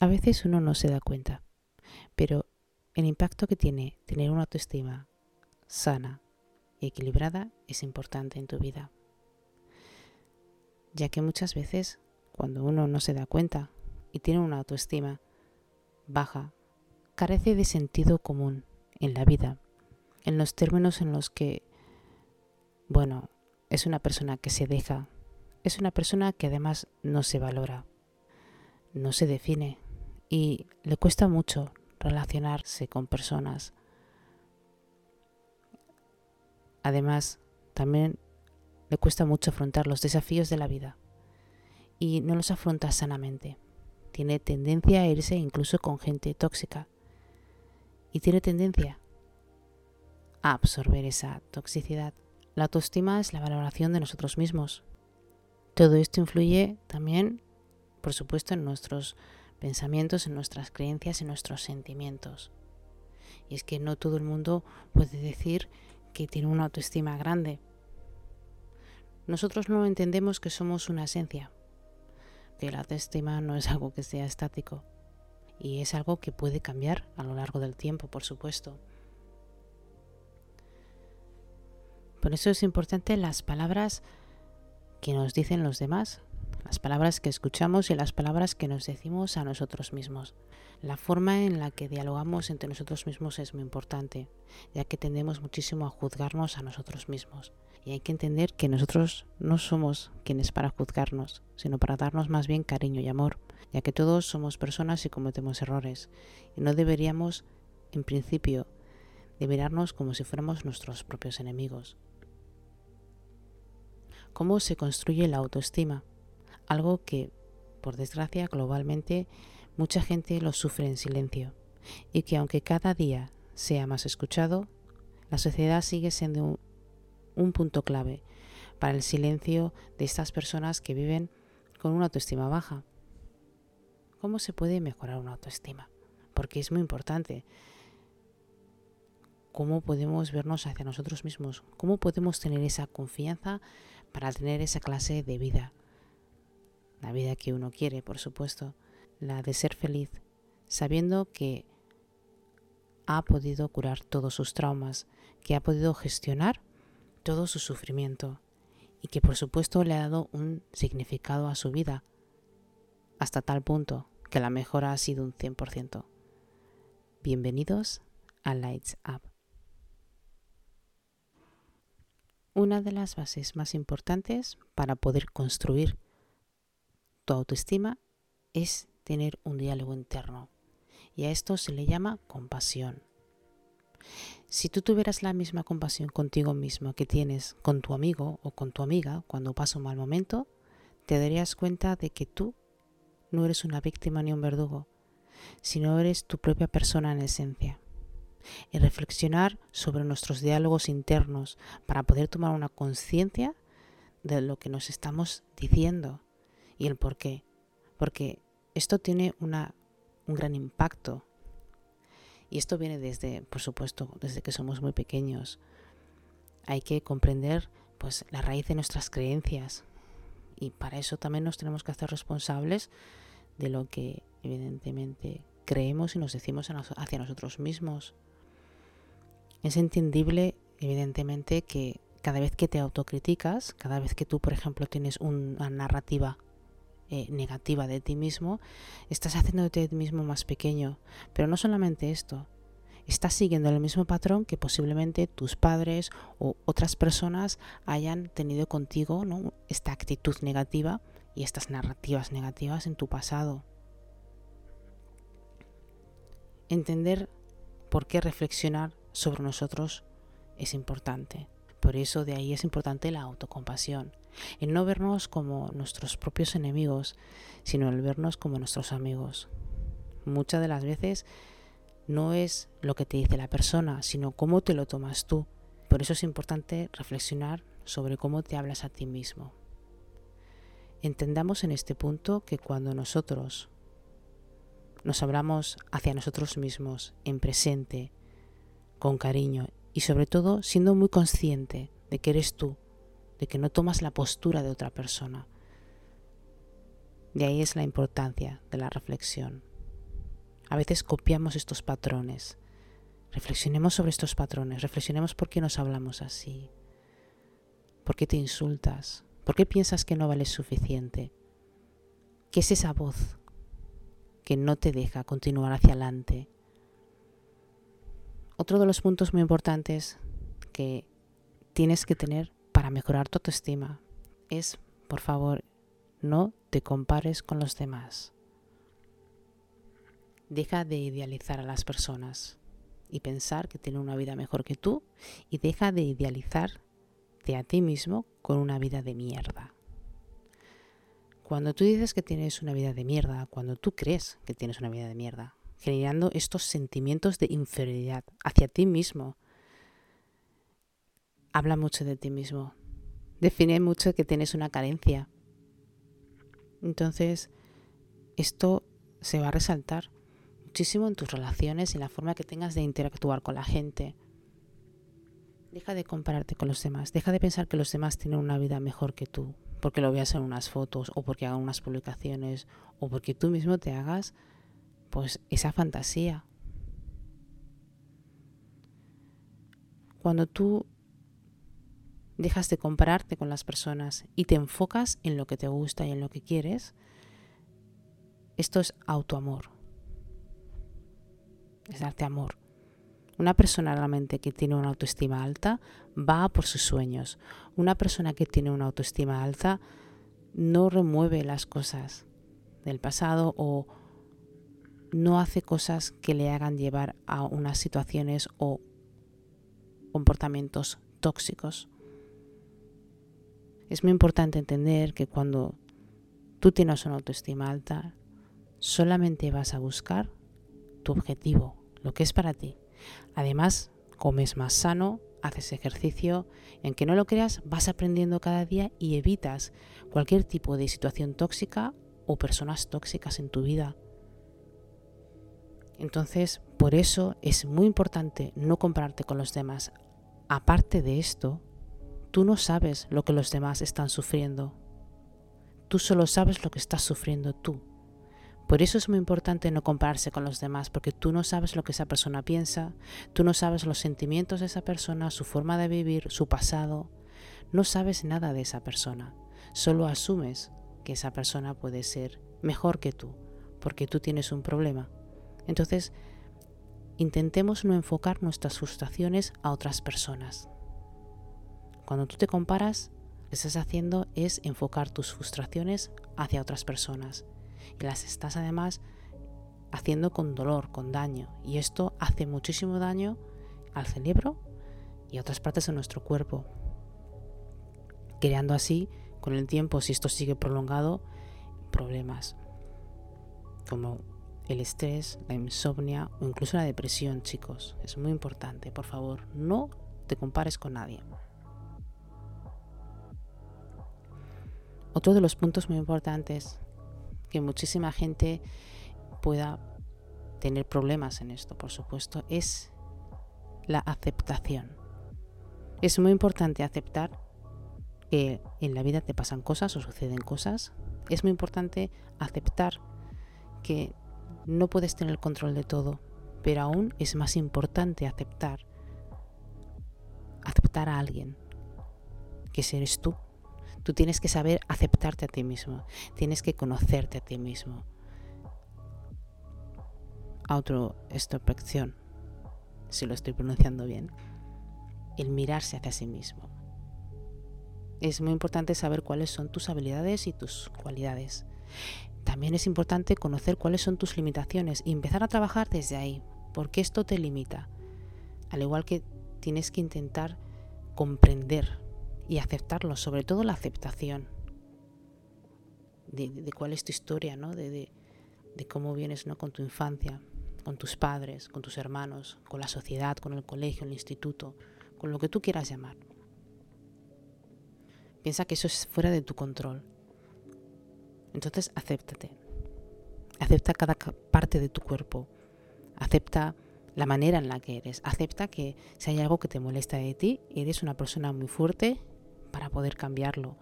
A veces uno no se da cuenta, pero el impacto que tiene tener una autoestima sana y equilibrada es importante en tu vida. Ya que muchas veces cuando uno no se da cuenta y tiene una autoestima baja, carece de sentido común en la vida, en los términos en los que, bueno, es una persona que se deja, es una persona que además no se valora, no se define y le cuesta mucho relacionarse con personas. Además, también le cuesta mucho afrontar los desafíos de la vida y no los afronta sanamente. Tiene tendencia a irse incluso con gente tóxica y tiene tendencia a absorber esa toxicidad. La autoestima es la valoración de nosotros mismos. Todo esto influye también, por supuesto, en nuestros pensamientos, en nuestras creencias, en nuestros sentimientos. Y es que no todo el mundo puede decir que tiene una autoestima grande. Nosotros no entendemos que somos una esencia, que la autoestima no es algo que sea estático y es algo que puede cambiar a lo largo del tiempo, por supuesto. Por eso es importante las palabras que nos dicen los demás, las palabras que escuchamos y las palabras que nos decimos a nosotros mismos. La forma en la que dialogamos entre nosotros mismos es muy importante, ya que tendemos muchísimo a juzgarnos a nosotros mismos. Y hay que entender que nosotros no somos quienes para juzgarnos, sino para darnos más bien cariño y amor, ya que todos somos personas y cometemos errores. Y no deberíamos, en principio, de mirarnos como si fuéramos nuestros propios enemigos. ¿Cómo se construye la autoestima? Algo que, por desgracia, globalmente mucha gente lo sufre en silencio y que aunque cada día sea más escuchado, la sociedad sigue siendo un, punto clave para el silencio de estas personas que viven con una autoestima baja. ¿Cómo se puede mejorar una autoestima? Porque es muy importante. ¿Cómo podemos vernos hacia nosotros mismos? ¿Cómo podemos tener esa confianza para tener esa clase de vida? La vida que uno quiere, por supuesto, la de ser feliz, sabiendo que ha podido curar todos sus traumas, que ha podido gestionar todo su sufrimiento y que por supuesto le ha dado un significado a su vida, hasta tal punto que la mejora ha sido un 100%. Bienvenidos a Lights Up. Una de las bases más importantes para poder construir tu autoestima es tener un diálogo interno y a esto se le llama compasión. Si tú tuvieras la misma compasión contigo mismo que tienes con tu amigo o con tu amiga cuando pasa un mal momento, te darías cuenta de que tú no eres una víctima ni un verdugo, sino eres tu propia persona en esencia. Y reflexionar sobre nuestros diálogos internos para poder tomar una conciencia de lo que nos estamos diciendo y el por qué. Porque esto tiene una, un gran impacto. Y esto viene desde, por supuesto, desde que somos muy pequeños. Hay que comprender pues la raíz de nuestras creencias. Y para eso también nos tenemos que hacer responsables de lo que evidentemente creemos y nos decimos hacia nosotros mismos. Es entendible, evidentemente, que cada vez que te autocriticas, cada vez que tú, por ejemplo, tienes una narrativa eh, negativa de ti mismo, estás haciendo de ti mismo más pequeño. Pero no solamente esto, estás siguiendo el mismo patrón que posiblemente tus padres o otras personas hayan tenido contigo, esta actitud negativa y estas narrativas negativas en tu pasado. Entender por qué reflexionar sobre nosotros es importante. Por eso de ahí es importante la autocompasión en no vernos como nuestros propios enemigos, sino el vernos como nuestros amigos. Muchas de las veces no es lo que te dice la persona, sino cómo te lo tomas tú. Por eso es importante reflexionar sobre cómo te hablas a ti mismo. Entendamos en este punto que cuando nosotros nos hablamos hacia nosotros mismos en presente, con cariño y sobre todo siendo muy consciente de que eres tú de que no tomas la postura de otra persona. De ahí es la importancia de la reflexión. A veces copiamos estos patrones. Reflexionemos sobre estos patrones, reflexionemos por qué nos hablamos así, por qué te insultas, por qué piensas que no vales suficiente, qué es esa voz que no te deja continuar hacia adelante. Otro de los puntos muy importantes que tienes que tener para mejorar tu autoestima es, por favor, no te compares con los demás. Deja de idealizar a las personas y pensar que tienen una vida mejor que tú y deja de idealizarte a ti mismo con una vida de mierda. Cuando tú dices que tienes una vida de mierda, cuando tú crees que tienes una vida de mierda, generando estos sentimientos de inferioridad hacia ti mismo, habla mucho de ti mismo. Define mucho que tienes una carencia. Entonces, esto se va a resaltar muchísimo en tus relaciones y en la forma que tengas de interactuar con la gente. Deja de compararte con los demás, deja de pensar que los demás tienen una vida mejor que tú, porque lo veas en unas fotos o porque hagan unas publicaciones o porque tú mismo te hagas pues esa fantasía. Cuando tú dejas de compararte con las personas y te enfocas en lo que te gusta y en lo que quieres, esto es autoamor. Es darte amor. Una persona realmente que tiene una autoestima alta va por sus sueños. Una persona que tiene una autoestima alta no remueve las cosas del pasado o no hace cosas que le hagan llevar a unas situaciones o comportamientos tóxicos. Es muy importante entender que cuando tú tienes una autoestima alta, solamente vas a buscar tu objetivo, lo que es para ti. Además, comes más sano, haces ejercicio, en que no lo creas, vas aprendiendo cada día y evitas cualquier tipo de situación tóxica o personas tóxicas en tu vida. Entonces, por eso es muy importante no compararte con los demás. Aparte de esto, tú no sabes lo que los demás están sufriendo. Tú solo sabes lo que estás sufriendo tú. Por eso es muy importante no compararse con los demás, porque tú no sabes lo que esa persona piensa, tú no sabes los sentimientos de esa persona, su forma de vivir, su pasado. No sabes nada de esa persona. Solo asumes que esa persona puede ser mejor que tú, porque tú tienes un problema. Entonces, intentemos no enfocar nuestras frustraciones a otras personas. Cuando tú te comparas, lo que estás haciendo es enfocar tus frustraciones hacia otras personas y las estás además haciendo con dolor, con daño. Y esto hace muchísimo daño al cerebro y a otras partes de nuestro cuerpo, creando así, con el tiempo, si esto sigue prolongado, problemas como el estrés, la insomnia o incluso la depresión, chicos. Es muy importante, por favor, no te compares con nadie. Otro de los puntos muy importantes que muchísima gente pueda tener problemas en esto, por supuesto, es la aceptación. Es muy importante aceptar que en la vida te pasan cosas o suceden cosas. Es muy importante aceptar que no puedes tener control de todo, pero aún es más importante aceptar aceptar a alguien que eres tú Tú tienes que saber aceptarte a ti mismo, tienes que conocerte a ti mismo. Autoextrospección, si lo estoy pronunciando bien. El mirarse hacia sí mismo. Es muy importante saber cuáles son tus habilidades y tus cualidades. También es importante conocer cuáles son tus limitaciones y empezar a trabajar desde ahí, porque esto te limita. Al igual que tienes que intentar comprender y aceptarlo, sobre todo la aceptación de, cuál es tu historia, ¿no? de, cómo vienes ¿no? con tu infancia, con tus padres, con tus hermanos, con la sociedad, con el colegio, el instituto, con lo que tú quieras llamar. Piensa que eso es fuera de tu control. Entonces acéptate. Acepta cada parte de tu cuerpo. Acepta la manera en la que eres. Acepta que si hay algo que te molesta de ti, eres una persona muy fuerte para poder cambiarlo.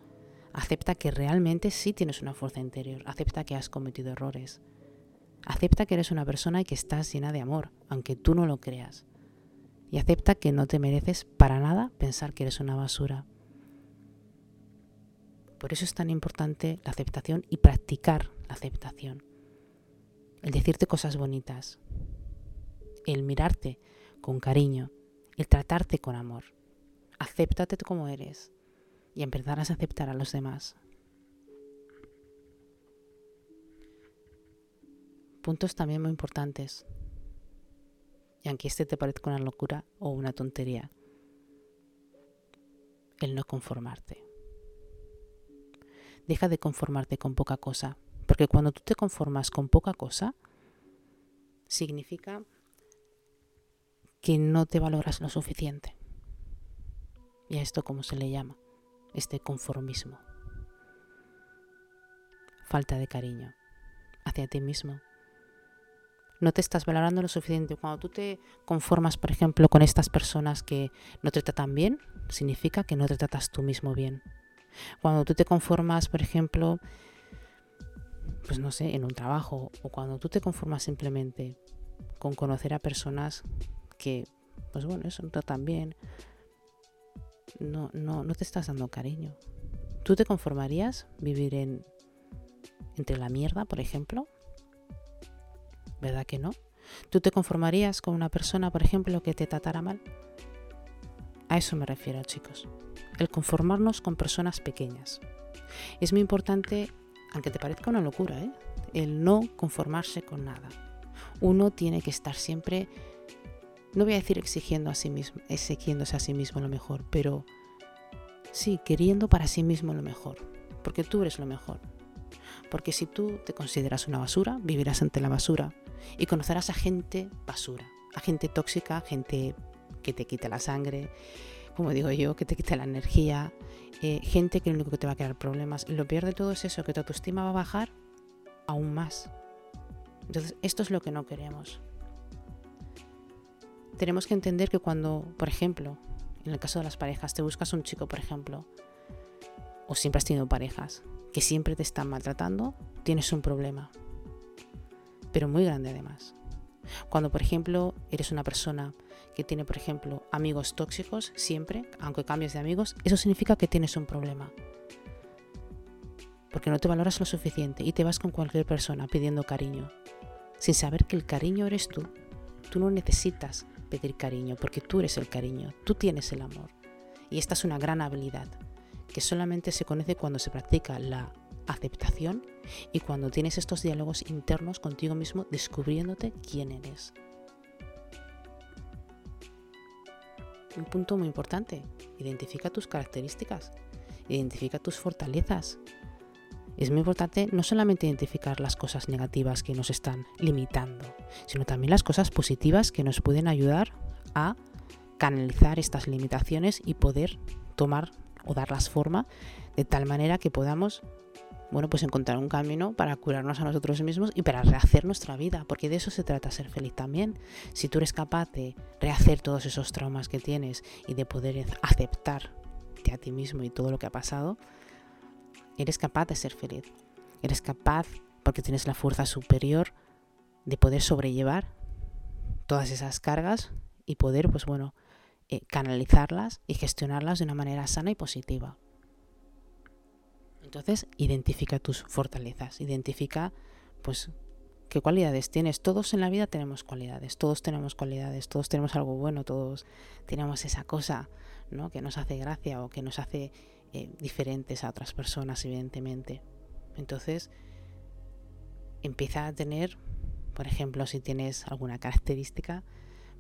Acepta que realmente sí tienes una fuerza interior. Acepta que has cometido errores. Acepta que eres una persona y que estás llena de amor, aunque tú no lo creas. Y acepta que no te mereces para nada pensar que eres una basura. Por eso es tan importante la aceptación y practicar la aceptación. El decirte cosas bonitas, el mirarte con cariño, el tratarte con amor. Acéptate como eres y empezarás a aceptar a los demás. Puntos también muy importantes. Y aunque este te parezca una locura o una tontería, el no conformarte. Deja de conformarte con poca cosa, porque cuando tú te conformas con poca cosa, significa que no te valoras lo suficiente. ¿Y a esto cómo se le llama? Este conformismo. Falta de cariño hacia ti mismo. No te estás valorando lo suficiente. Cuando tú te conformas, por ejemplo, con estas personas que no te tratan bien, significa que no te tratas tú mismo bien. Cuando tú te conformas, por ejemplo, pues no sé, en un trabajo, o cuando tú te conformas simplemente con conocer a personas que, pues bueno, eso no tratan bien, no, no, no te estás dando cariño. ¿Tú te conformarías vivir en entre la mierda, por ejemplo? ¿Verdad que no? ¿Tú te conformarías con una persona, por ejemplo, que te tratara mal? A eso me refiero, chicos. El conformarnos con personas pequeñas. Es muy importante, aunque te parezca una locura, ¿eh? el no conformarse con nada. Uno tiene que estar siempre no voy a decir exigiendo a sí mismo, exigiéndose a sí mismo lo mejor, pero sí, queriendo para sí mismo lo mejor, porque tú eres lo mejor. Porque si tú te consideras una basura, vivirás ante la basura y conocerás a gente basura, a gente tóxica, gente que te quite la sangre, como digo yo, que te quite la energía, eh, gente que lo único que te va a crear problemas. Y lo peor de todo es eso, que tu autoestima va a bajar aún más. Entonces, esto es lo que no queremos tenemos que entender que cuando, por ejemplo, en el caso de las parejas, te buscas un chico, por ejemplo, o siempre has tenido parejas que siempre te están maltratando, tienes un problema. Pero muy grande además. Cuando, por ejemplo, eres una persona que tiene, por ejemplo, amigos tóxicos siempre, aunque cambies de amigos, eso significa que tienes un problema. Porque no te valoras lo suficiente y te vas con cualquier persona pidiendo cariño, sin saber que el cariño eres tú. Tú no necesitas pedir cariño, porque tú eres el cariño, tú tienes el amor. Y esta es una gran habilidad que solamente se conoce cuando se practica la aceptación y cuando tienes estos diálogos internos contigo mismo descubriéndote quién eres. Un punto muy importante, identifica tus características, identifica tus fortalezas, es muy importante no solamente identificar las cosas negativas que nos están limitando, sino también las cosas positivas que nos pueden ayudar a canalizar estas limitaciones y poder tomar o darlas forma de tal manera que podamos bueno, pues encontrar un camino para curarnos a nosotros mismos y para rehacer nuestra vida, porque de eso se trata ser feliz también. Si tú eres capaz de rehacer todos esos traumas que tienes y de poder aceptarte a ti mismo y todo lo que ha pasado, Eres capaz de ser feliz. Eres capaz, porque tienes la fuerza superior, de poder sobrellevar todas esas cargas y poder, pues bueno, eh, canalizarlas y gestionarlas de una manera sana y positiva. Entonces, identifica tus fortalezas, identifica, pues, qué cualidades tienes. Todos en la vida tenemos cualidades, todos tenemos cualidades, todos tenemos algo bueno, todos tenemos esa cosa, ¿no? Que nos hace gracia o que nos hace eh, diferentes a otras personas, evidentemente. Entonces, empieza a tener, por ejemplo, si tienes alguna característica,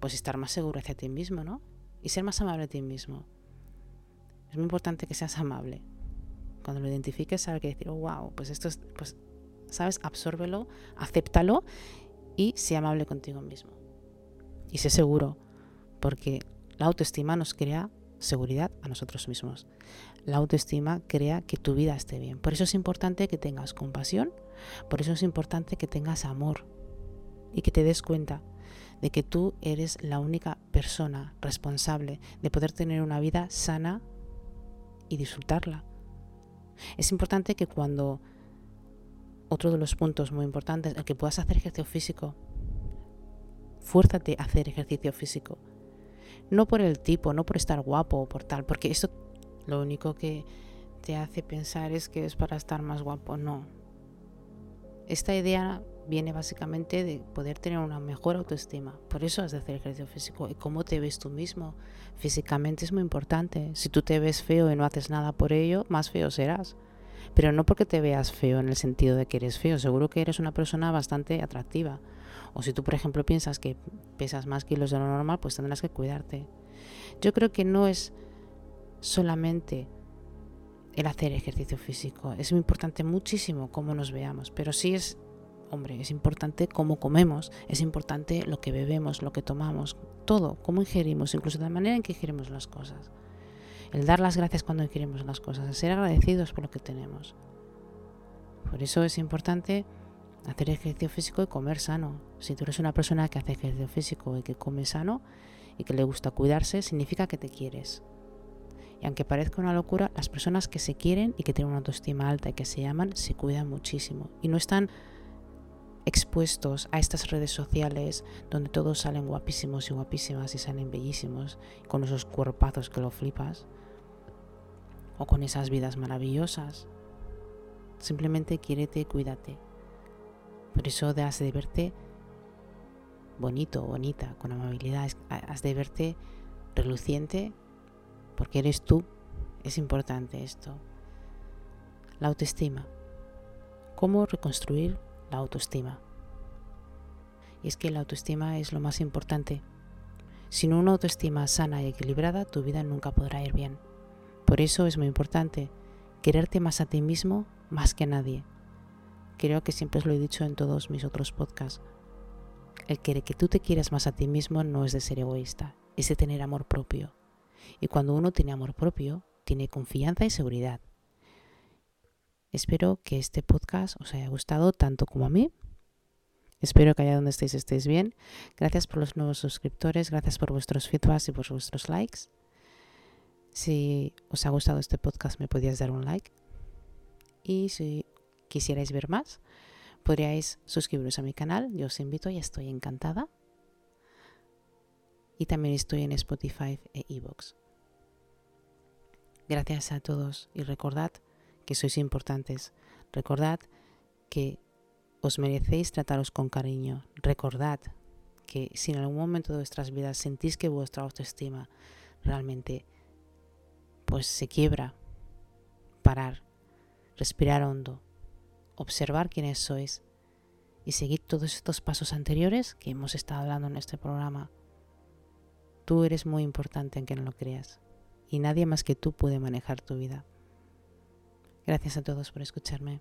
pues estar más seguro hacia ti mismo, ¿no? Y ser más amable a ti mismo. Es muy importante que seas amable. Cuando lo identifiques, saber que decir, oh, wow, pues esto es, pues, ¿sabes? Absórbelo, acéptalo y sé amable contigo mismo. Y sé seguro, porque la autoestima nos crea seguridad a nosotros mismos. La autoestima crea que tu vida esté bien. Por eso es importante que tengas compasión, por eso es importante que tengas amor y que te des cuenta de que tú eres la única persona responsable de poder tener una vida sana y disfrutarla. Es importante que cuando otro de los puntos muy importantes, el que puedas hacer ejercicio físico. Fuérzate a hacer ejercicio físico. No por el tipo, no por estar guapo o por tal, porque eso lo único que te hace pensar es que es para estar más guapo. No. Esta idea viene básicamente de poder tener una mejor autoestima. Por eso has de hacer ejercicio físico. Y cómo te ves tú mismo físicamente es muy importante. Si tú te ves feo y no haces nada por ello, más feo serás. Pero no porque te veas feo en el sentido de que eres feo, seguro que eres una persona bastante atractiva. O si tú, por ejemplo, piensas que pesas más kilos de lo normal, pues tendrás que cuidarte. Yo creo que no es solamente el hacer ejercicio físico. Es muy importante muchísimo cómo nos veamos, pero sí es, hombre, es importante cómo comemos, es importante lo que bebemos, lo que tomamos, todo, cómo ingerimos, incluso la manera en que ingerimos las cosas. El dar las gracias cuando ingerimos las cosas, el ser agradecidos por lo que tenemos. Por eso es importante hacer ejercicio físico y comer sano. Si tú eres una persona que hace ejercicio físico y que come sano y que le gusta cuidarse, significa que te quieres. Y aunque parezca una locura, las personas que se quieren y que tienen una autoestima alta y que se aman, se cuidan muchísimo. Y no están expuestos a estas redes sociales donde todos salen guapísimos y guapísimas y salen bellísimos, con esos cuerpazos que lo flipas, o con esas vidas maravillosas. Simplemente quiérete y cuídate. Por eso has de verte bonito, bonita, con amabilidad, has de verte reluciente porque eres tú. Es importante esto. La autoestima. ¿Cómo reconstruir la autoestima? Y es que la autoestima es lo más importante. Sin una autoestima sana y equilibrada, tu vida nunca podrá ir bien. Por eso es muy importante quererte más a ti mismo más que a nadie. Creo que siempre os lo he dicho en todos mis otros podcasts. El querer que tú te quieras más a ti mismo no es de ser egoísta, es de tener amor propio. Y cuando uno tiene amor propio, tiene confianza y seguridad. Espero que este podcast os haya gustado tanto como a mí. Espero que allá donde estéis estéis bien. Gracias por los nuevos suscriptores, gracias por vuestros feedbacks y por vuestros likes. Si os ha gustado este podcast me podíais dar un like. Y si quisierais ver más, podríais suscribiros a mi canal. Yo os invito y estoy encantada. Y también estoy en Spotify e iVoox. Gracias a todos y recordad que sois importantes. Recordad que os merecéis trataros con cariño. Recordad que si en algún momento de vuestras vidas sentís que vuestra autoestima realmente pues se quiebra, parar, respirar hondo, observar quiénes sois y seguir todos estos pasos anteriores que hemos estado hablando en este programa. Tú eres muy importante en que no lo creas y nadie más que tú puede manejar tu vida. Gracias a todos por escucharme.